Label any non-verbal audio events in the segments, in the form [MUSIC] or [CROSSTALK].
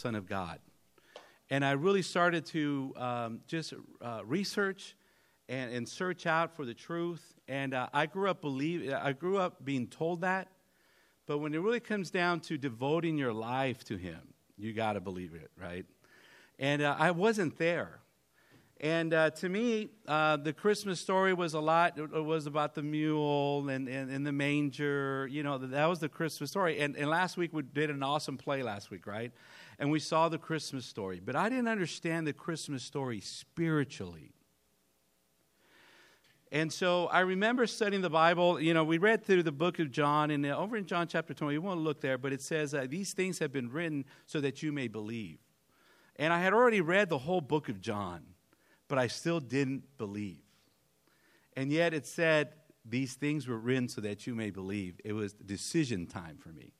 Son of God. And I really started to um, just uh, research and, and, search out for the truth. And uh, I grew up believe I grew up being told that, but when it really comes down to devoting your life to Him, you got to believe it, right? And uh, I wasn't there. And uh, to me, uh, the Christmas story was a lot. It was about the mule and, and, and, the manger. You know, that was the Christmas story. And, and last week we did an awesome play last week, right? And we saw the Christmas story. But I didn't understand the Christmas story spiritually. And so I remember studying the Bible. You know, we read through the book of John, and over in John chapter 20, we won't look there, but it says, These things have been written so that you may believe. And I had already read the whole book of John but I still didn't believe. And yet it said, These things were written so that you may believe. It was decision time for me.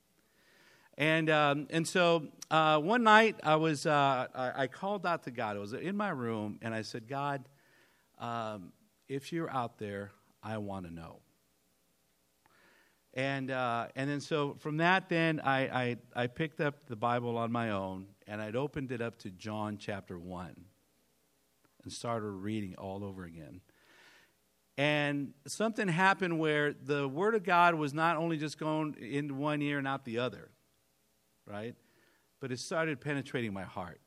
And, um, and so uh, one night I, was, uh, I, I, called out to God. I was in my room and I said, God, um, if you're out there, I want to know. And, uh, and then so from that, then I, I, I picked up the Bible on my own and I'd opened it up to John chapter 1 and started reading all over again. And something happened where the Word of God was not only just going in one ear and out the other, right? But it started penetrating my heart.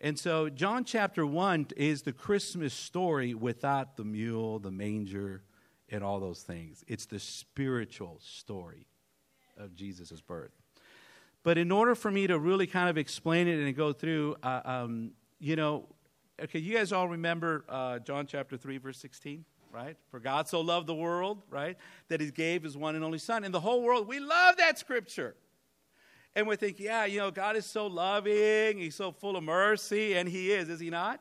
And so, John chapter 1 is the Christmas story without the mule, the manger, and all those things. It's the spiritual story of Jesus' birth. But in order for me to really kind of explain it and go through, uh, um, you know, okay, you guys all remember uh, John chapter 3, verse 16, right? For God so loved the world, right, that he gave his one and only Son. And the whole world, we love that scripture. And we think, yeah, you know, God is so loving, he's so full of mercy, and he is, is he not?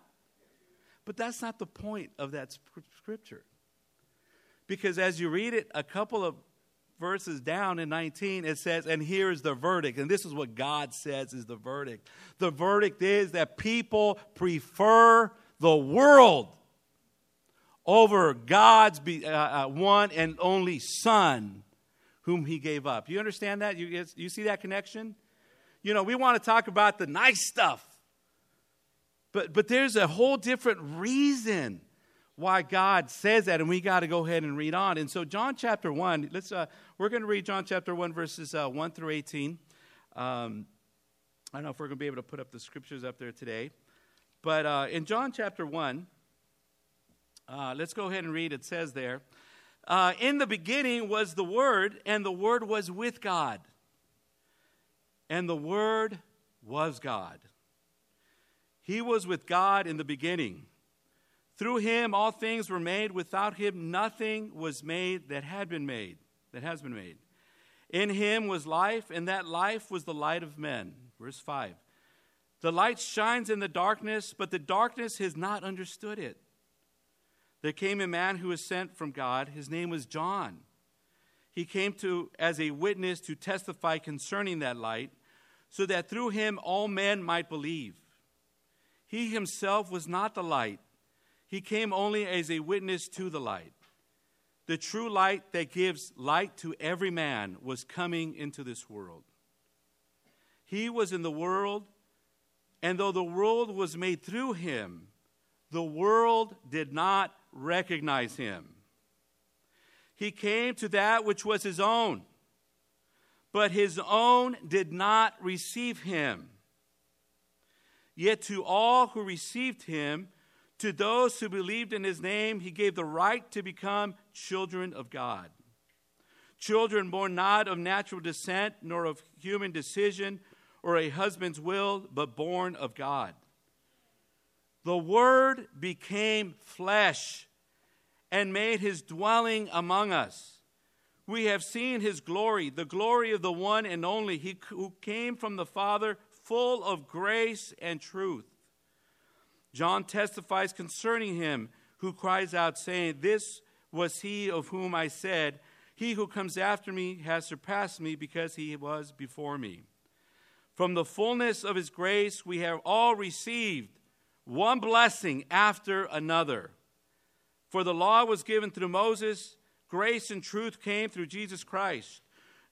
But that's not the point of that scripture. Because as you read it, a couple of verses down in 19, it says, And here is the verdict. And this is what God says is the verdict. The verdict is that people prefer the world over God's be, uh, uh, one and only Son, whom He gave up. You understand that? You, you see that connection? You know, we want to talk about the nice stuff, but, but there's a whole different reason why God says that, and we got to go ahead and read on. And so, John chapter 1, let's, uh, we're going to read John chapter 1, verses uh, 1 through 18. Um, I don't know if we're going to be able to put up the scriptures up there today. But uh, in John chapter 1, uh, let's go ahead and read. It says there, uh, In the beginning was the Word, and the Word was with God. And the Word was God. He was with God in the beginning. Through him all things were made. Without him nothing was made that had been made, that has been made. In him was life, and that life was the light of men. Verse 5. The light shines in the darkness, but the darkness has not understood it. There came a man who was sent from God. His name was John. He came to as a witness to testify concerning that light, so that through him all men might believe. He himself was not the light he came only as a witness to the light. The true light that gives light to every man was coming into this world. He was in the world, and though the world was made through him, the world did not recognize him. He came to that which was his own, but his own did not receive him. Yet to all who received him, to those who believed in his name, he gave the right to become children of God. Children born not of natural descent, nor of human decision or a husband's will, but born of God. The Word became flesh and made his dwelling among us. We have seen his glory, the glory of the one and only, he who came from the Father, full of grace and truth. John testifies concerning him who cries out, saying, This was he of whom I said, He who comes after me has surpassed me because he was before me. From the fullness of his grace, we have all received one blessing after another. For the law was given through Moses, grace and truth came through Jesus Christ.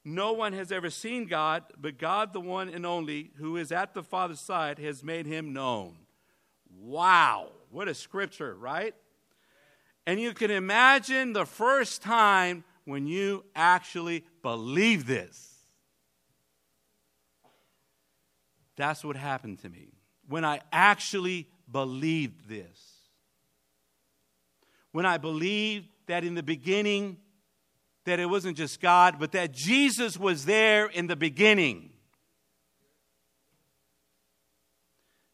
No one has ever seen God, but God, the one and only, who is at the Father's side, has made him known. Wow, what a scripture, right? And you can imagine the first time when you actually believe this. That's what happened to me. When I actually believed this. When I believed that in the beginning that it wasn't just God, but that Jesus was there in the beginning.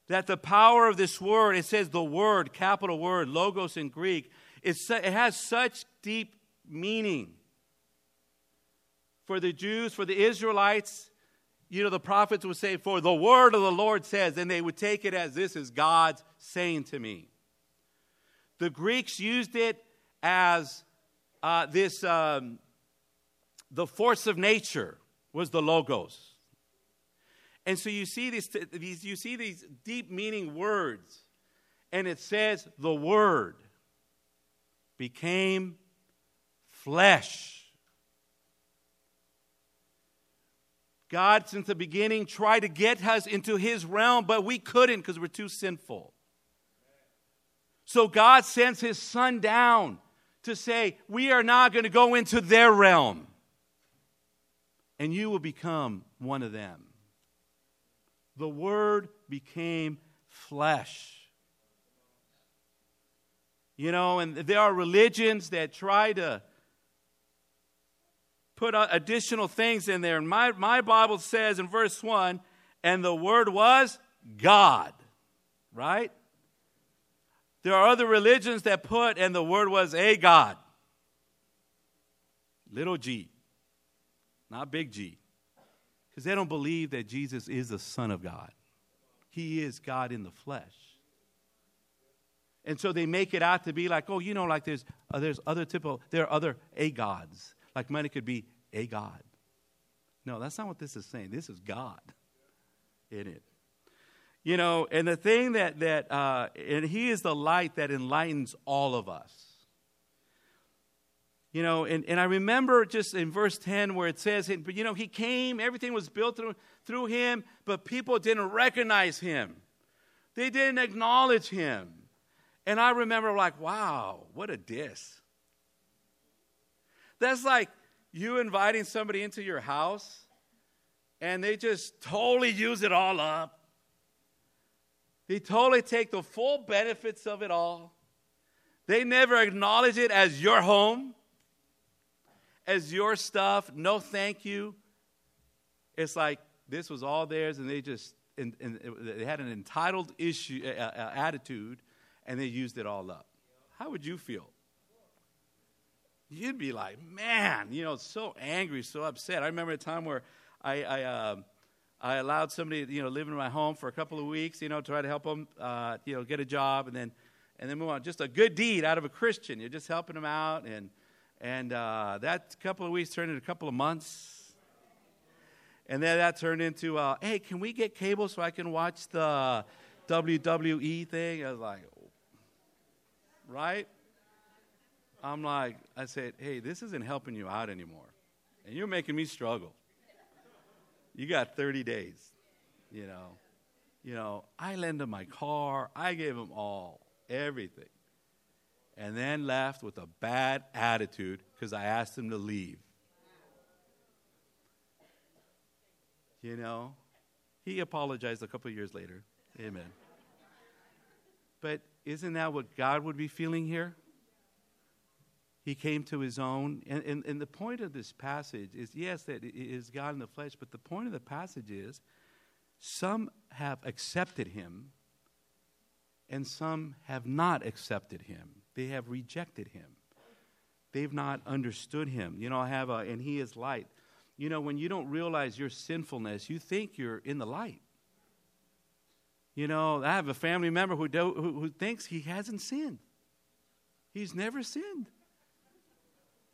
That the power of this word, it says the word, capital word, logos in Greek, it has such deep meaning. For the Jews, for the Israelites, you know, the prophets would say, For the word of the Lord says, and they would take it as this is God's saying to me. The Greeks used it as uh, this, um, the force of nature was the logos. And so you see these, you see these deep meaning words, and it says the word became flesh. God, since the beginning, tried to get us into his realm, but we couldn't because we're too sinful. So God sends his son down to say, We are not going to go into their realm, and you will become one of them. The Word became flesh. You know, and there are religions that try to put additional things in there. And my, my Bible says in verse 1 and the Word was God, right? There are other religions that put, and the Word was a God. Little g, not big G. Because they don't believe that Jesus is the Son of God, He is God in the flesh. And so they make it out to be like, oh, you know, like there's, uh, there's other typical, there are other a gods. Like money could be a god. No, that's not what this is saying. This is God in it. You know, and the thing that, that uh, and He is the light that enlightens all of us. You know, and, and I remember just in verse 10 where it says, but you know, He came, everything was built through, through Him, but people didn't recognize Him. They didn't acknowledge Him. And I remember, like, wow, what a diss. That's like you inviting somebody into your house and they just totally use it all up. They totally take the full benefits of it all. They never acknowledge it as your home, as your stuff. No, thank you. It's like this was all theirs, and they just and, and they had an entitled issue uh, uh, attitude and they used it all up. How would you feel? You'd be like, man, you know, so angry, so upset. I remember a time where I, I, uh, I allowed somebody, you know, live in my home for a couple of weeks, you know, try to help them, uh, you know, get a job, and then, and then move on. Just a good deed out of a Christian. You're just helping them out, and and uh, that couple of weeks turned into a couple of months, and then that turned into, uh, hey, can we get cable so I can watch the WWE thing? I was like, right? I'm like, I said, hey, this isn't helping you out anymore. And you're making me struggle. You got 30 days, you know. You know, I lent him my car. I gave him all, everything. And then left with a bad attitude because I asked him to leave. You know, he apologized a couple years later. Amen. But isn't that what God would be feeling here? He came to his own. And, and, and the point of this passage is yes, that it is God in the flesh, but the point of the passage is some have accepted him and some have not accepted him. They have rejected him. They've not understood him. You know, I have a, and he is light. You know, when you don't realize your sinfulness, you think you're in the light. You know, I have a family member who, do, who, who thinks he hasn't sinned. He's never sinned.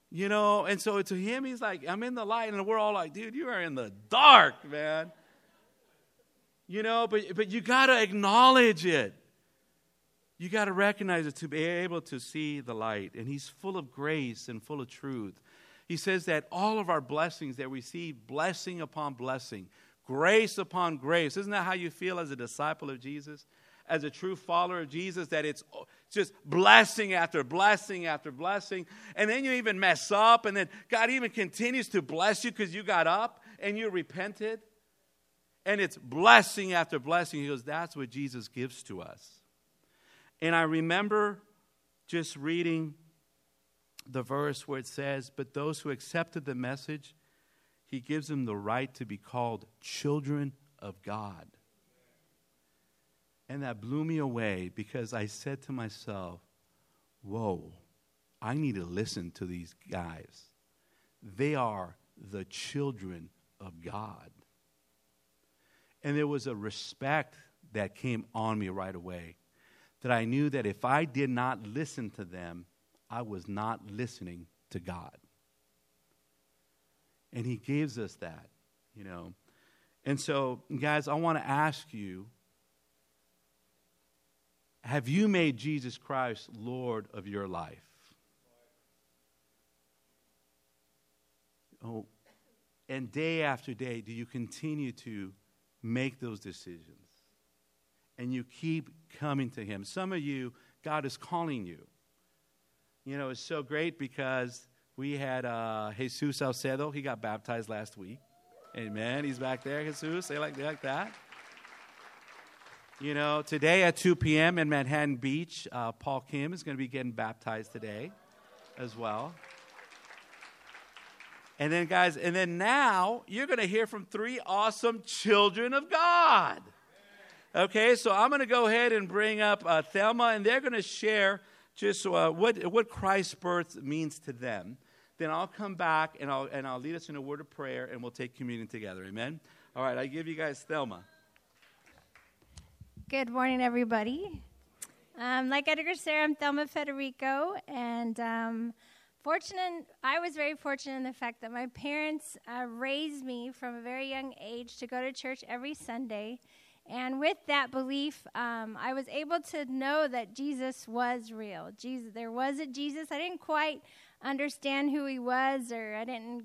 You know, and so to him, he's like, I'm in the light, and we're all like, dude, you are in the dark, man. You know, but, but you got to acknowledge it. You got to recognize it to be able to see the light. And he's full of grace and full of truth. He says that all of our blessings that we see, blessing upon blessing, grace upon grace. Isn't that how you feel as a disciple of Jesus? As a true follower of Jesus, that it's just blessing after blessing after blessing. And then you even mess up, and then God even continues to bless you because you got up and you repented. And it's blessing after blessing. He goes, That's what Jesus gives to us. And I remember just reading the verse where it says, But those who accepted the message, he gives them the right to be called children of God. And that blew me away because I said to myself, Whoa, I need to listen to these guys. They are the children of God. And there was a respect that came on me right away that I knew that if I did not listen to them, I was not listening to God. And He gives us that, you know. And so, guys, I want to ask you have you made Jesus Christ Lord of your life? Oh, and day after day, do you continue to make those decisions? And you keep coming to Him. Some of you, God is calling you. You know, it's so great because we had uh, Jesus Salcedo. He got baptized last week. Amen. He's back there, Jesus. They like, they like that. You know, today at 2 p.m. in Manhattan Beach, uh, Paul Kim is going to be getting baptized today as well. And then, guys, and then now you're going to hear from three awesome children of God. Okay, so I'm going to go ahead and bring up uh, Thelma, and they're going to share just uh, what, what Christ's birth means to them. Then I'll come back and I'll, and I'll lead us in a word of prayer, and we'll take communion together. Amen? All right, I give you guys Thelma. Good morning, everybody. Um, like Edgar said, I'm Thelma Federico, and um, fortunate. I was very fortunate in the fact that my parents uh, raised me from a very young age to go to church every Sunday, and with that belief, um, I was able to know that Jesus was real. Jesus, there was a Jesus. I didn't quite understand who he was, or I didn't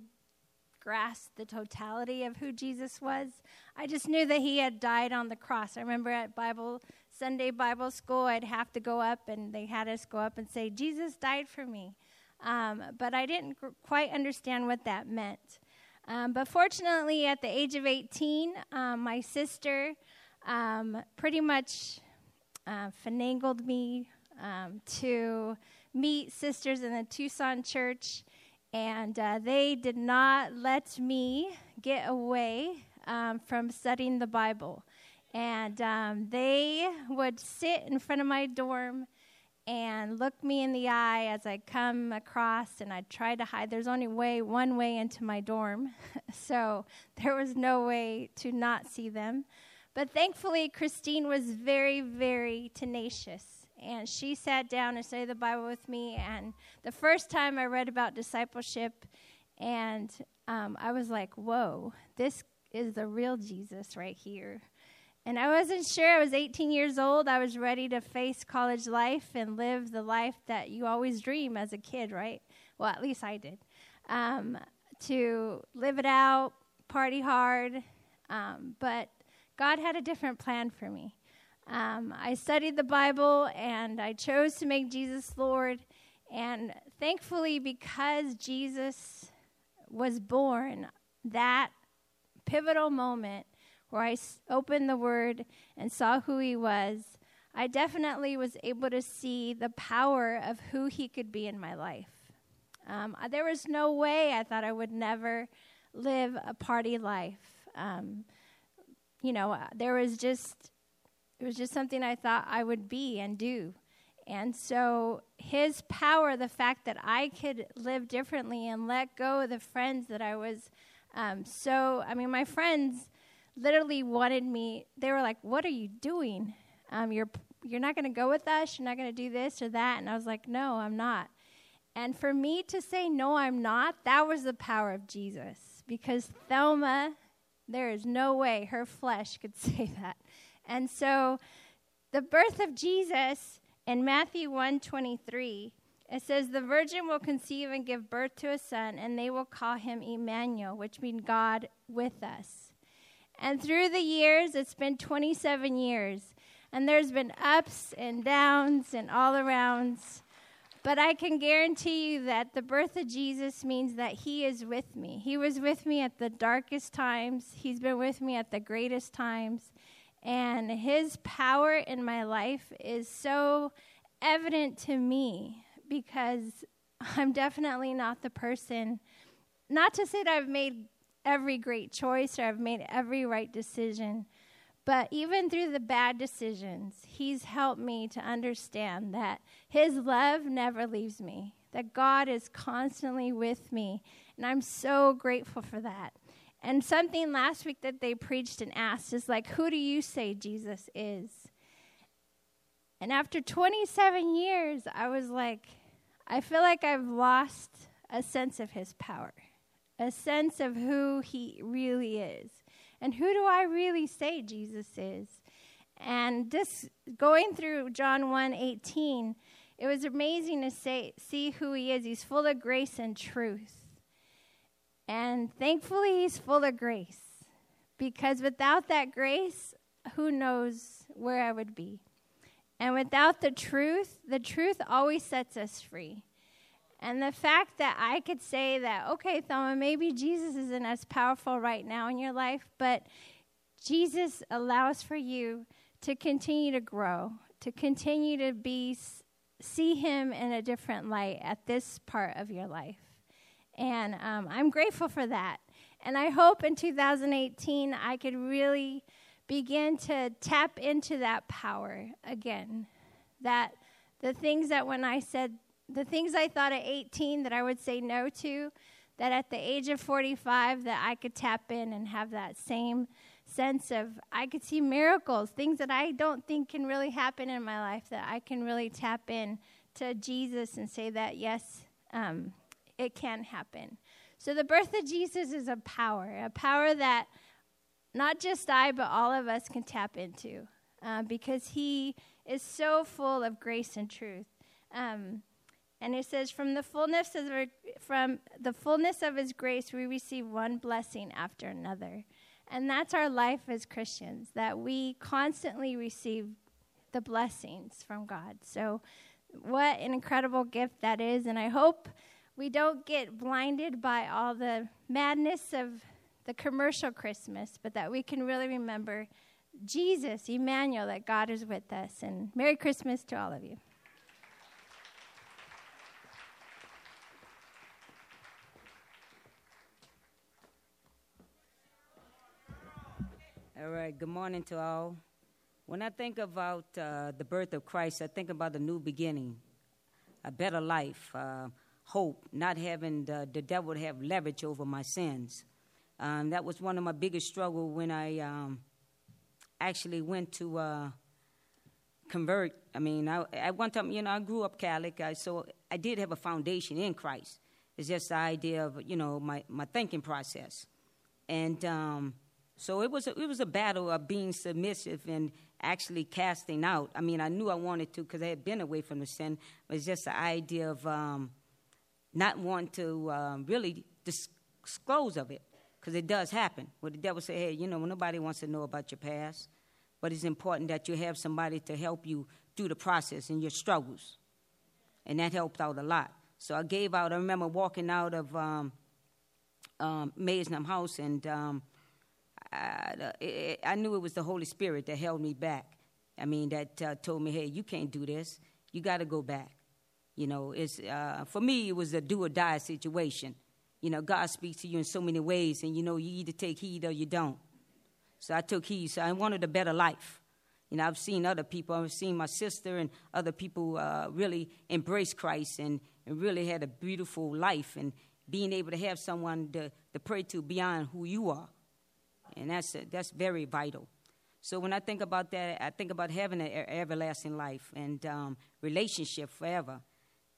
grasp the totality of who Jesus was. I just knew that he had died on the cross. I remember at Bible Sunday Bible school, I'd have to go up and they had us go up and say, Jesus died for me. Um, but I didn't gr- quite understand what that meant. Um, but fortunately, at the age of 18, um, my sister um, pretty much uh, finagled me um, to meet sisters in the Tucson church and uh, they did not let me get away um, from studying the Bible. And um, they would sit in front of my dorm and look me in the eye as I come across, and I'd try to hide. There's only way one way into my dorm, [LAUGHS] so there was no way to not see them. But thankfully, Christine was very, very tenacious and she sat down and studied the Bible with me. And the first time I read about discipleship, and um, I was like, whoa, this is the real Jesus right here. And I wasn't sure. I was 18 years old. I was ready to face college life and live the life that you always dream as a kid, right? Well, at least I did. Um, to live it out, party hard. Um, but God had a different plan for me. Um, I studied the Bible and I chose to make Jesus Lord. And thankfully, because Jesus was born, that pivotal moment where I opened the Word and saw who He was, I definitely was able to see the power of who He could be in my life. Um, there was no way I thought I would never live a party life. Um, you know, uh, there was just it was just something I thought I would be and do. And so his power, the fact that I could live differently and let go of the friends that I was um, so, I mean, my friends literally wanted me, they were like, What are you doing? Um, you're, you're not going to go with us? You're not going to do this or that? And I was like, No, I'm not. And for me to say, No, I'm not, that was the power of Jesus. Because Thelma, there is no way her flesh could [LAUGHS] say that. And so the birth of Jesus in Matthew 1:23 It says, The virgin will conceive and give birth to a son, and they will call him Emmanuel, which means God with us. And through the years, it's been 27 years, and there's been ups and downs and all arounds. But I can guarantee you that the birth of Jesus means that He is with me. He was with me at the darkest times, He's been with me at the greatest times. And His power in my life is so evident to me because [LAUGHS] I'm definitely not the person, not to say that I've made every great choice or I've made every right decision, but even through the bad decisions, He's helped me to understand that His love never leaves me, that God is constantly with me. And I'm so grateful for that. And something last week that they preached and asked is like, Who do you say Jesus is? And after 27 years, I was like, I feel like I've lost a sense of his power, a sense of who he really is. And who do I really say Jesus is? And just going through John 1 18, it was amazing to say, see who he is. He's full of grace and truth. And thankfully, he's full of grace. Because without that grace, who knows where I would be? And without the truth, the truth always sets us free. And the fact that I could say that, okay, Thelma, maybe Jesus isn't as powerful right now in your life, but Jesus allows for you to continue to grow, to continue to be see Him in a different light at this part of your life. And um, I'm grateful for that. And I hope in 2018 I could really begin to tap into that power again. That the things that when I said, the things I thought at 18 that I would say no to, that at the age of 45 that I could tap in and have that same sense of I could see miracles, things that I don't think can really happen in my life, that I can really tap in to Jesus and say that yes, um, it can happen. So the birth of Jesus is a power, a power that not just I, but all of us can tap into uh, because He is so full of grace and truth. Um, and it says, from the fullness of from the fullness of His grace, we receive one blessing after another, and that's our life as Christians. That we constantly receive the blessings from God. So, what an incredible gift that is! And I hope we don't get blinded by all the madness of the commercial Christmas, but that we can really remember Jesus, Emmanuel, that God is with us. And Merry Christmas to all of you. All right, good morning to all. When I think about uh, the birth of Christ, I think about a new beginning, a better life, uh, hope, not having the, the devil have leverage over my sins. Um, that was one of my biggest struggles when I um, actually went to uh, convert. I mean, I, at one time, you know, I grew up Catholic, I, so I did have a foundation in Christ. It's just the idea of, you know, my, my thinking process. And um, so it was, a, it was a battle of being submissive and actually casting out. I mean, I knew I wanted to because I had been away from the sin, but it's just the idea of um, not wanting to um, really disclose of it because it does happen. Where the devil say, hey, you know, nobody wants to know about your past, but it's important that you have somebody to help you through the process and your struggles. And that helped out a lot. So I gave out, I remember walking out of um, um, House, and um, I, it, I, knew it was the Holy Spirit that held me back. I mean, that uh, told me, hey, you can't do this. You got to go back. You know, it's, uh, for me, it was a do or die situation you know, God speaks to you in so many ways, and you know, you either take heed or you don't. So I took heed. So I wanted a better life. You know, I've seen other people, I've seen my sister and other people uh, really embrace Christ and, and really had a beautiful life and being able to have someone to, to pray to beyond who you are. And that's, that's very vital. So when I think about that, I think about having an everlasting life and um, relationship forever.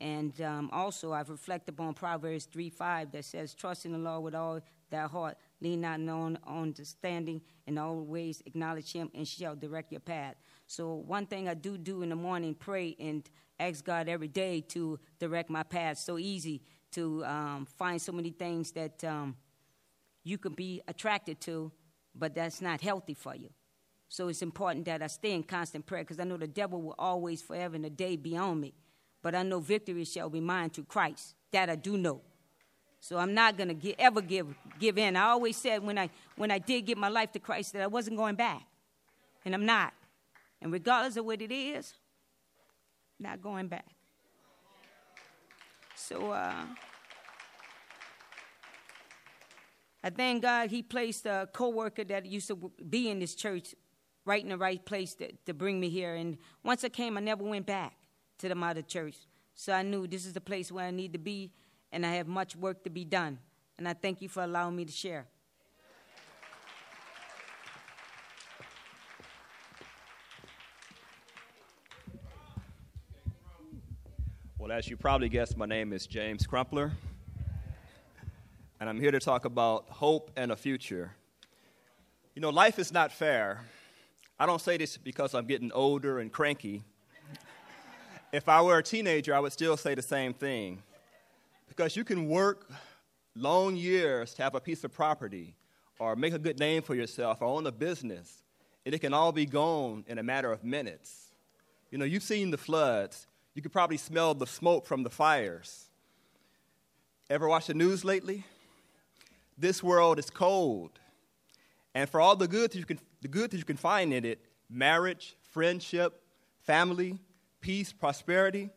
And um, also, I've reflected upon Proverbs 3 5 that says, Trust in the Lord with all thy heart, lean not on understanding, and always acknowledge Him, and shall direct your path. So, one thing I do do in the morning, pray and ask God every day to direct my path. So easy to um, find so many things that um, you can be attracted to, but that's not healthy for you. So it's important that I stay in constant prayer because I know the devil will always, forever and a day be on me. But I know victory shall be mine through Christ. That I do know. So I'm not going to ever give, give in. I always said when I, when I did give my life to Christ that I wasn't going back. And I'm not. And regardless of what it is, not going back. So uh, I thank God he placed a co-worker that used to be in this church right in the right place to, to bring me here. And once I came, I never went back to the mother church. So I knew this is the place where I need to be, and I have much work to be done. And I thank you for allowing me to share. Well, as you probably guessed, my name is James Crumpler, and I'm here to talk about hope and a future. You know, life is not fair. I don't say this because I'm getting older and cranky. If I were a teenager, I would still say the same thing. Because you can work long years to have a piece of property or make a good name for yourself or own a business, and it can all be gone in a matter of minutes. You know, you've seen the floods. You could probably smell the smoke from the fires. Ever watch the news lately? This world is cold. And for all the good that you can, the good that you can find in it, marriage, friendship, family, peace, prosperity,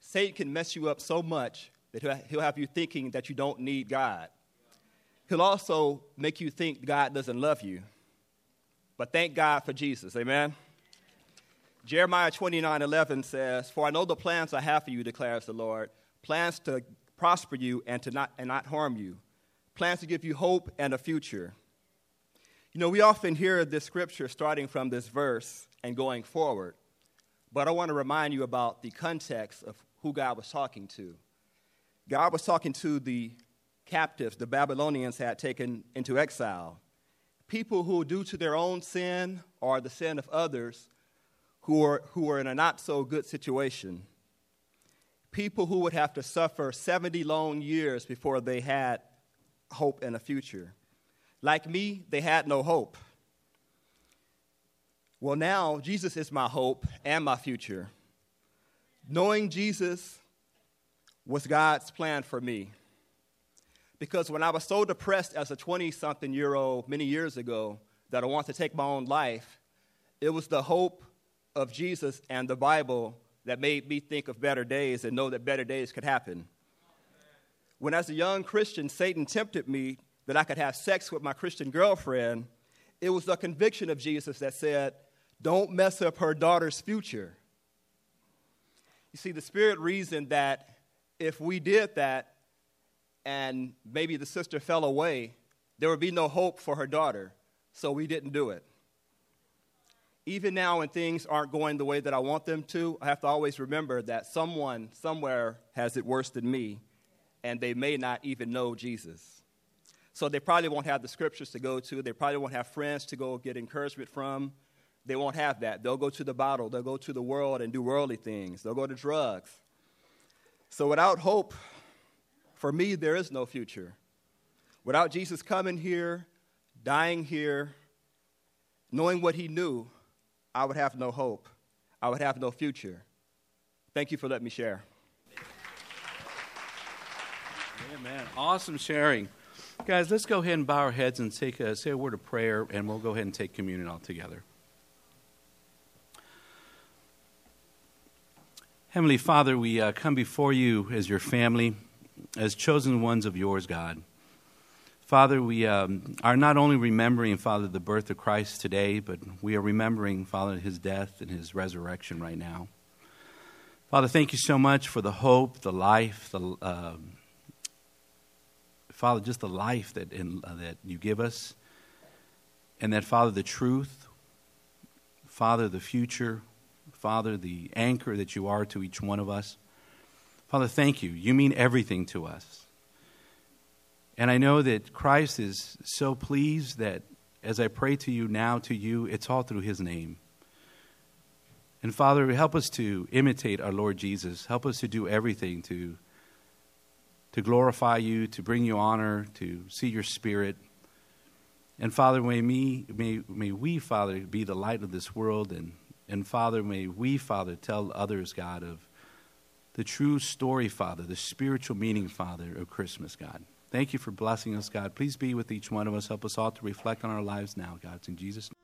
Satan can mess you up so much that he'll have you thinking that you don't need God. He'll also make you think God doesn't love you. But thank God for Jesus. Amen. Jeremiah 29 11 says, For I know the plans I have for you, declares the Lord plans to prosper you and to not, and not harm you, plans to give you hope and a future. You know, we often hear this scripture starting from this verse and going forward, but I want to remind you about the context of who God was talking to. God was talking to the captives the Babylonians had taken into exile, people who, due to their own sin or the sin of others, who were, who were in a not so good situation. People who would have to suffer 70 long years before they had hope and a future. Like me, they had no hope. Well, now Jesus is my hope and my future. Knowing Jesus was God's plan for me. Because when I was so depressed as a 20 something year old many years ago that I wanted to take my own life, it was the hope of Jesus and the Bible that made me think of better days and know that better days could happen. When, as a young Christian, Satan tempted me that I could have sex with my Christian girlfriend, it was the conviction of Jesus that said, Don't mess up her daughter's future. You see, the Spirit reasoned that if we did that and maybe the sister fell away, there would be no hope for her daughter, so we didn't do it even now when things aren't going the way that I want them to, I have to always remember that someone somewhere has it worse than me, and they may not even know Jesus. So they probably won't have the scriptures to go to. They probably won't have friends to go get encouragement from. They won't have that. They'll go to the bottle, they'll go to the world and do worldly things, they'll go to drugs. So without hope, for me, there is no future. Without Jesus coming here, dying here, knowing what he knew, I would have no hope. I would have no future. Thank you for letting me share. Amen. Awesome sharing. Guys, let's go ahead and bow our heads and take a, say a word of prayer, and we'll go ahead and take communion all together. Heavenly Father, we uh, come before you as your family, as chosen ones of yours, God. Father, we um, are not only remembering, Father, the birth of Christ today, but we are remembering, Father, his death and his resurrection right now. Father, thank you so much for the hope, the life, the uh, Father, just the life that in, uh, that you give us, and that Father, the truth, Father, the future, Father, the anchor that you are to each one of us. Father, thank you. You mean everything to us. And I know that Christ is so pleased that as I pray to you now to you, it's all through his name. And Father, help us to imitate our Lord Jesus. Help us to do everything to, to glorify you, to bring you honor, to see your spirit. And Father, may, me, may, may we, Father, be the light of this world. And, and Father, may we, Father, tell others, God, of the true story, Father, the spiritual meaning, Father, of Christmas, God. Thank you for blessing us, God. Please be with each one of us. Help us all to reflect on our lives now, God. It's in Jesus' name.